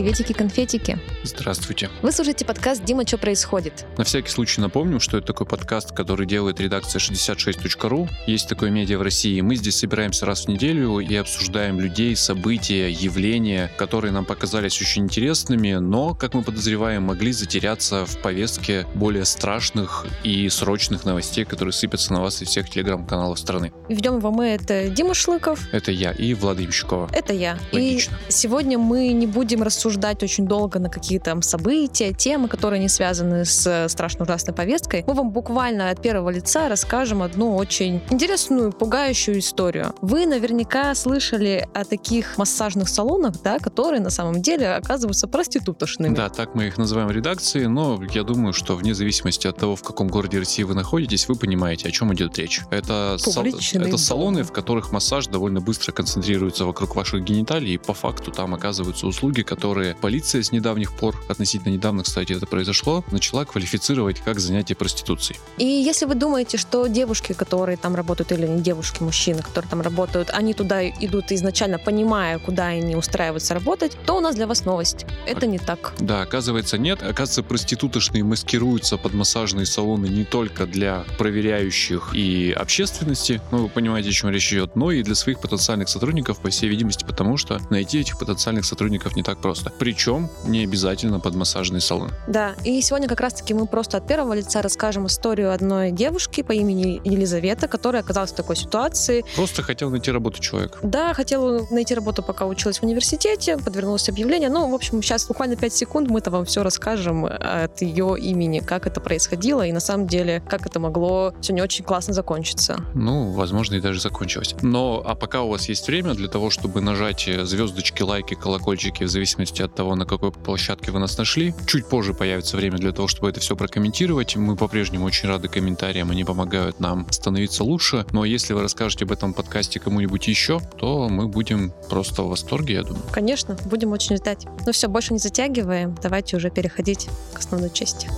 Приветики, конфетики. Здравствуйте. Вы слушаете подкаст «Дима, что происходит?». На всякий случай напомню, что это такой подкаст, который делает редакция 66.ru. Есть такое медиа в России. Мы здесь собираемся раз в неделю и обсуждаем людей, события, явления, которые нам показались очень интересными, но, как мы подозреваем, могли затеряться в повестке более страшных и срочных новостей, которые сыпятся на вас из всех телеграм-каналов страны. Ведем его мы, это Дима Шлыков. Это я и Влада Ямщикова. Это я. Логично. И сегодня мы не будем рассуждать очень долго на какие-то там события, темы, которые не связаны с э, страшно ужасной повесткой. Мы вам буквально от первого лица расскажем одну очень интересную, пугающую историю. Вы наверняка слышали о таких массажных салонах, да, которые на самом деле оказываются проститутошными. Да, так мы их называем в редакции, но я думаю, что вне зависимости от того, в каком городе России вы находитесь, вы понимаете, о чем идет речь. Это, сал- это салоны, в которых массаж довольно быстро концентрируется вокруг ваших гениталий, и по факту там оказываются услуги, которые полиция с недавних пор, относительно недавно, кстати, это произошло, начала квалифицировать как занятие проституцией. И если вы думаете, что девушки, которые там работают, или не девушки, мужчины, которые там работают, они туда идут изначально понимая, куда они устраиваются работать, то у нас для вас новость. Это не так. Да, оказывается, нет. Оказывается, проститутошные маскируются под массажные салоны не только для проверяющих и общественности, ну, вы понимаете, о чем речь идет, но и для своих потенциальных сотрудников, по всей видимости, потому что найти этих потенциальных сотрудников не так просто. Причем не обязательно под массажные салоны. Да, и сегодня как раз-таки мы просто от первого лица расскажем историю одной девушки по имени Елизавета, которая оказалась в такой ситуации. Просто хотел найти работу человек. Да, хотела найти работу, пока училась в университете, подвернулось объявление. Ну, в общем, сейчас буквально 5 секунд мы-то вам все расскажем от ее имени, как это происходило, и на самом деле, как это могло все не очень классно закончиться. Ну, возможно, и даже закончилось. Но, а пока у вас есть время для того, чтобы нажать э, звездочки, лайки, колокольчики, в зависимости от того, на какой площадке вы нас нашли. Чуть позже появится время для того, чтобы это все прокомментировать. Мы по-прежнему очень рады комментариям, они помогают нам становиться лучше. Но если вы расскажете об этом подкасте кому-нибудь еще, то мы будем просто в восторге, я думаю. Конечно, будем очень ждать. Ну все, больше не затягиваем. Давайте уже переходить к основной части.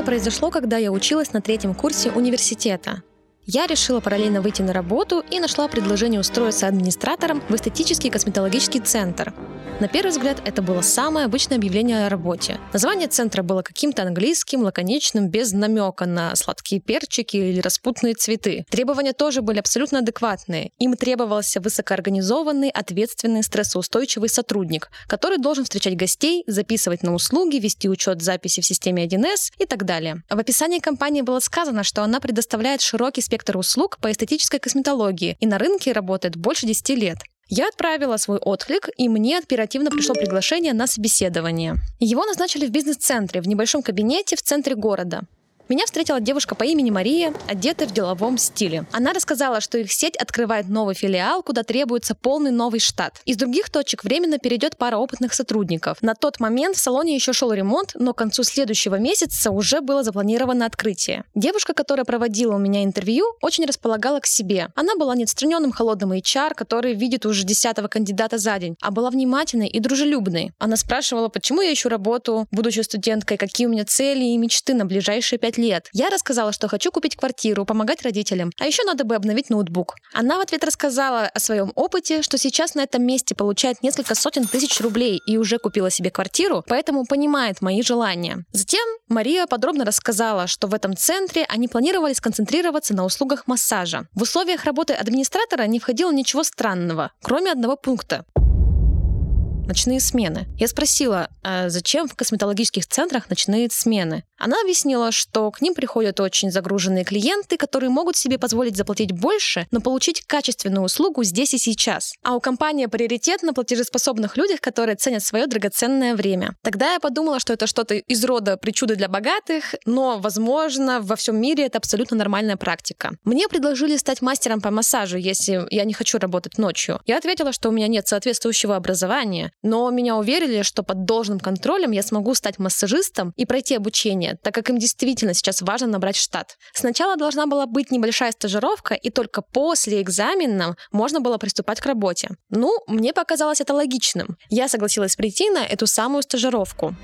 Это произошло, когда я училась на третьем курсе университета. Я решила параллельно выйти на работу и нашла предложение устроиться администратором в эстетический косметологический центр. На первый взгляд, это было самое обычное объявление о работе. Название центра было каким-то английским, лаконичным, без намека на сладкие перчики или распутные цветы. Требования тоже были абсолютно адекватные. Им требовался высокоорганизованный, ответственный, стрессоустойчивый сотрудник, который должен встречать гостей, записывать на услуги, вести учет записи в системе 1С и так далее. В описании компании было сказано, что она предоставляет широкий спектр услуг по эстетической косметологии и на рынке работает больше 10 лет. Я отправила свой отклик, и мне оперативно пришло приглашение на собеседование. Его назначили в бизнес-центре, в небольшом кабинете в центре города. Меня встретила девушка по имени Мария, одетая в деловом стиле. Она рассказала, что их сеть открывает новый филиал, куда требуется полный новый штат. Из других точек временно перейдет пара опытных сотрудников. На тот момент в салоне еще шел ремонт, но к концу следующего месяца уже было запланировано открытие. Девушка, которая проводила у меня интервью, очень располагала к себе. Она была не отстраненным холодным HR, который видит уже десятого кандидата за день, а была внимательной и дружелюбной. Она спрашивала, почему я ищу работу, будучи студенткой, какие у меня цели и мечты на ближайшие пять лет. Я рассказала, что хочу купить квартиру, помогать родителям, а еще надо бы обновить ноутбук. Она в ответ рассказала о своем опыте, что сейчас на этом месте получает несколько сотен тысяч рублей и уже купила себе квартиру, поэтому понимает мои желания. Затем Мария подробно рассказала, что в этом центре они планировали сконцентрироваться на услугах массажа. В условиях работы администратора не входило ничего странного, кроме одного пункта ночные смены. Я спросила, а зачем в косметологических центрах ночные смены? Она объяснила, что к ним приходят очень загруженные клиенты, которые могут себе позволить заплатить больше, но получить качественную услугу здесь и сейчас. А у компании приоритет на платежеспособных людях, которые ценят свое драгоценное время. Тогда я подумала, что это что-то из рода причуды для богатых, но, возможно, во всем мире это абсолютно нормальная практика. Мне предложили стать мастером по массажу, если я не хочу работать ночью. Я ответила, что у меня нет соответствующего образования, но меня уверили, что под должным контролем я смогу стать массажистом и пройти обучение, так как им действительно сейчас важно набрать штат. Сначала должна была быть небольшая стажировка, и только после экзамена можно было приступать к работе. Ну, мне показалось это логичным. Я согласилась прийти на эту самую стажировку.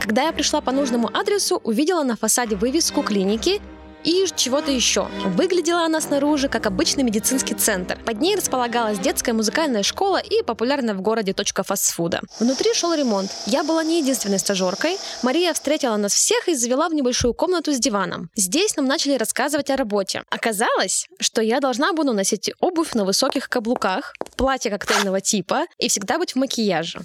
Когда я пришла по нужному адресу, увидела на фасаде вывеску клиники и чего-то еще. Выглядела она снаружи как обычный медицинский центр. Под ней располагалась детская музыкальная школа и популярная в городе точка фастфуда. Внутри шел ремонт. Я была не единственной стажеркой. Мария встретила нас всех и завела в небольшую комнату с диваном. Здесь нам начали рассказывать о работе. Оказалось, что я должна буду носить обувь на высоких каблуках, платье коктейльного типа и всегда быть в макияже.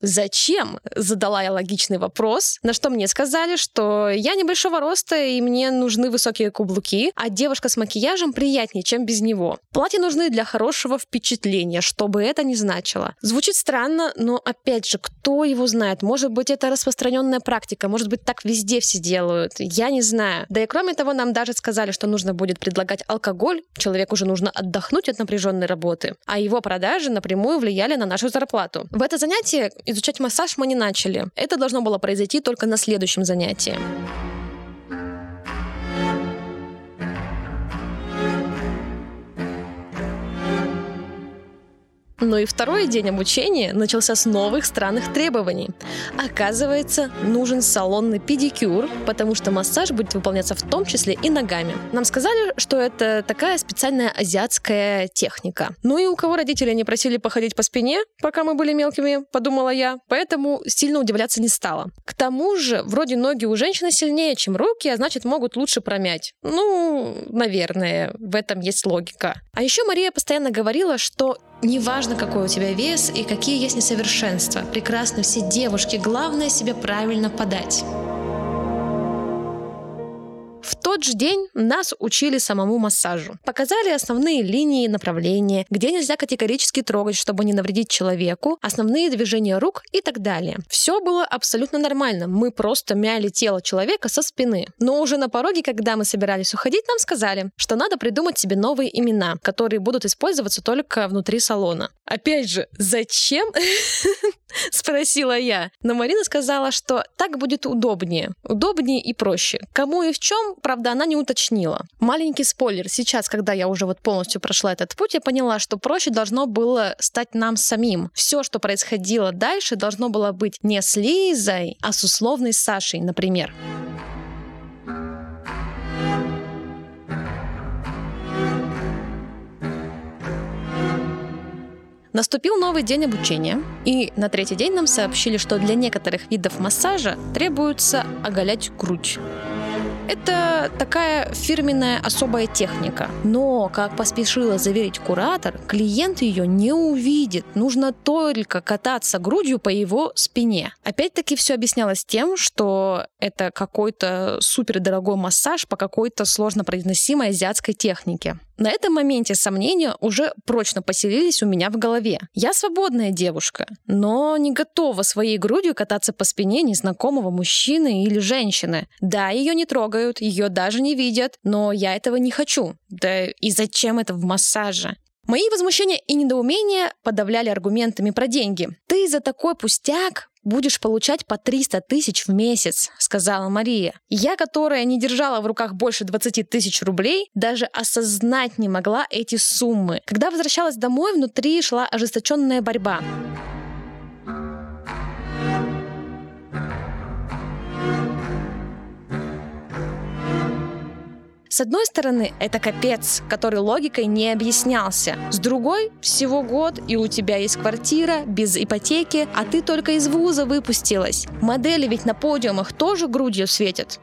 Зачем? Задала я логичный вопрос, на что мне сказали, что я небольшого роста и мне нужны высокие каблуки, а девушка с макияжем приятнее, чем без него. Платья нужны для хорошего впечатления, что бы это ни значило. Звучит странно, но опять же, кто его знает? Может быть, это распространенная практика, может быть, так везде все делают. Я не знаю. Да и кроме того, нам даже сказали, что нужно будет предлагать алкоголь. Человеку уже нужно отдохнуть от напряженной работы. А его продажи напрямую влияли на нашу зарплату. В это занятие изучать массаж мы не начали. Это должно было произойти только на следующем занятии. Но и второй день обучения начался с новых странных требований. Оказывается, нужен салонный педикюр, потому что массаж будет выполняться в том числе и ногами. Нам сказали, что это такая специальная азиатская техника. Ну и у кого родители не просили походить по спине, пока мы были мелкими, подумала я, поэтому сильно удивляться не стала. К тому же, вроде ноги у женщины сильнее, чем руки, а значит могут лучше промять. Ну, наверное, в этом есть логика. А еще Мария постоянно говорила, что Неважно, какой у тебя вес и какие есть несовершенства. Прекрасны все девушки. Главное себе правильно подать. Тот же день нас учили самому массажу. Показали основные линии направления, где нельзя категорически трогать, чтобы не навредить человеку, основные движения рук и так далее. Все было абсолютно нормально. Мы просто мяли тело человека со спины. Но уже на пороге, когда мы собирались уходить, нам сказали, что надо придумать себе новые имена, которые будут использоваться только внутри салона. Опять же, зачем? Спросила я. Но Марина сказала, что так будет удобнее. Удобнее и проще. Кому и в чем, правда, она не уточнила. Маленький спойлер. Сейчас, когда я уже вот полностью прошла этот путь, я поняла, что проще должно было стать нам самим. Все, что происходило дальше, должно было быть не с Лизой, а с условной Сашей, например. Наступил новый день обучения, и на третий день нам сообщили, что для некоторых видов массажа требуется оголять грудь. Это такая фирменная особая техника. Но, как поспешила заверить куратор, клиент ее не увидит. Нужно только кататься грудью по его спине. Опять-таки все объяснялось тем, что это какой-то супердорогой массаж по какой-то сложно произносимой азиатской технике. На этом моменте сомнения уже прочно поселились у меня в голове. Я свободная девушка, но не готова своей грудью кататься по спине незнакомого мужчины или женщины. Да, ее не трогают, ее даже не видят, но я этого не хочу. Да и зачем это в массаже? Мои возмущения и недоумения подавляли аргументами про деньги. Ты за такой пустяк будешь получать по 300 тысяч в месяц», — сказала Мария. Я, которая не держала в руках больше 20 тысяч рублей, даже осознать не могла эти суммы. Когда возвращалась домой, внутри шла ожесточенная борьба. С одной стороны, это капец, который логикой не объяснялся. С другой, всего год, и у тебя есть квартира, без ипотеки, а ты только из вуза выпустилась. Модели ведь на подиумах тоже грудью светят.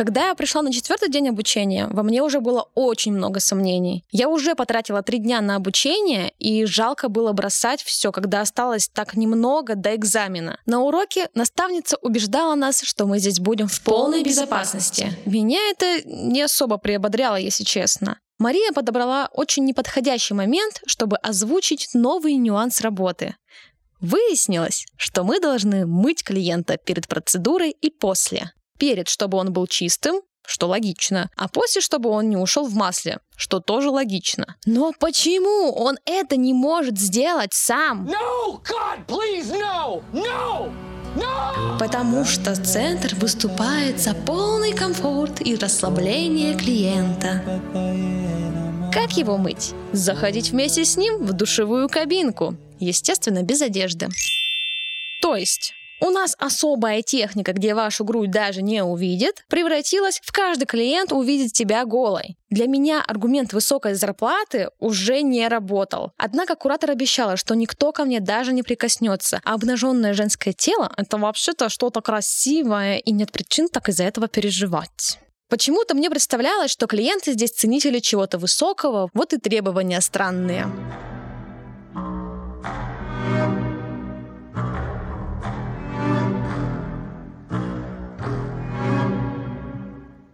Когда я пришла на четвертый день обучения, во мне уже было очень много сомнений. Я уже потратила три дня на обучение, и жалко было бросать все, когда осталось так немного до экзамена. На уроке наставница убеждала нас, что мы здесь будем в полной безопасности. Меня это не особо приободряло, если честно. Мария подобрала очень неподходящий момент, чтобы озвучить новый нюанс работы. Выяснилось, что мы должны мыть клиента перед процедурой и после перед, чтобы он был чистым, что логично, а после, чтобы он не ушел в масле, что тоже логично. Но почему он это не может сделать сам? No, God, please, no, no, no! Потому что центр выступает за полный комфорт и расслабление клиента. Как его мыть? Заходить вместе с ним в душевую кабинку. Естественно, без одежды. То есть у нас особая техника, где вашу грудь даже не увидит, превратилась в каждый клиент увидит тебя голой. Для меня аргумент высокой зарплаты уже не работал. Однако куратор обещала, что никто ко мне даже не прикоснется, а обнаженное женское тело — это вообще-то что-то красивое, и нет причин так из-за этого переживать. Почему-то мне представлялось, что клиенты здесь ценители чего-то высокого, вот и требования странные.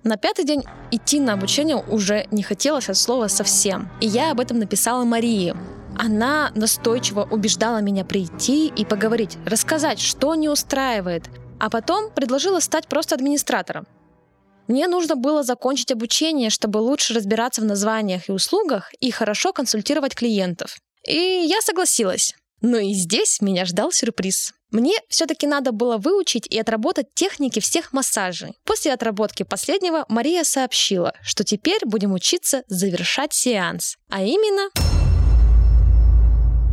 На пятый день идти на обучение уже не хотелось от слова совсем. И я об этом написала Марии. Она настойчиво убеждала меня прийти и поговорить, рассказать, что не устраивает, а потом предложила стать просто администратором. Мне нужно было закончить обучение, чтобы лучше разбираться в названиях и услугах и хорошо консультировать клиентов. И я согласилась. Но и здесь меня ждал сюрприз. Мне все-таки надо было выучить и отработать техники всех массажей. После отработки последнего Мария сообщила, что теперь будем учиться завершать сеанс. А именно...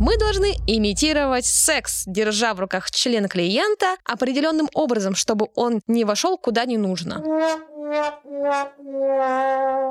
Мы должны имитировать секс, держа в руках член клиента определенным образом, чтобы он не вошел куда не нужно.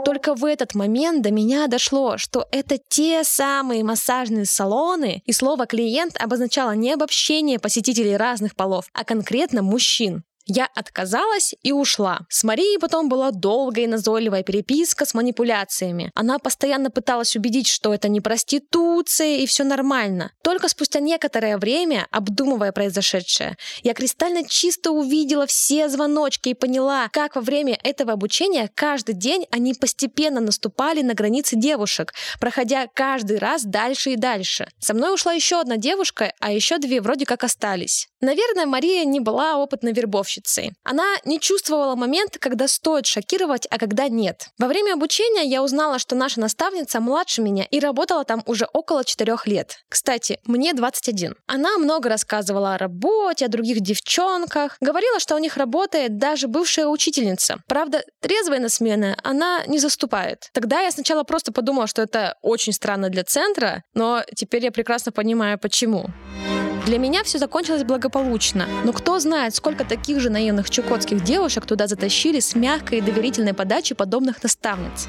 Только в этот момент до меня дошло, что это те самые массажные салоны, и слово «клиент» обозначало не обобщение посетителей разных полов, а конкретно мужчин. Я отказалась и ушла. С Марией потом была долгая и назойливая переписка с манипуляциями. Она постоянно пыталась убедить, что это не проституция и все нормально. Только спустя некоторое время, обдумывая произошедшее, я кристально чисто увидела все звоночки и поняла, как во время этого обучения каждый день они постепенно наступали на границы девушек, проходя каждый раз дальше и дальше. Со мной ушла еще одна девушка, а еще две вроде как остались. Наверное, Мария не была опытной вербовщицей. Она не чувствовала момент, когда стоит шокировать, а когда нет. Во время обучения я узнала, что наша наставница младше меня и работала там уже около четырех лет. Кстати, мне 21. Она много рассказывала о работе, о других девчонках, говорила, что у них работает даже бывшая учительница. Правда, трезвая на смены она не заступает. Тогда я сначала просто подумала, что это очень странно для центра, но теперь я прекрасно понимаю, почему. Для меня все закончилось благополучно, но кто знает, сколько таких же наивных чукотских девушек туда затащили с мягкой и доверительной подачей подобных наставниц.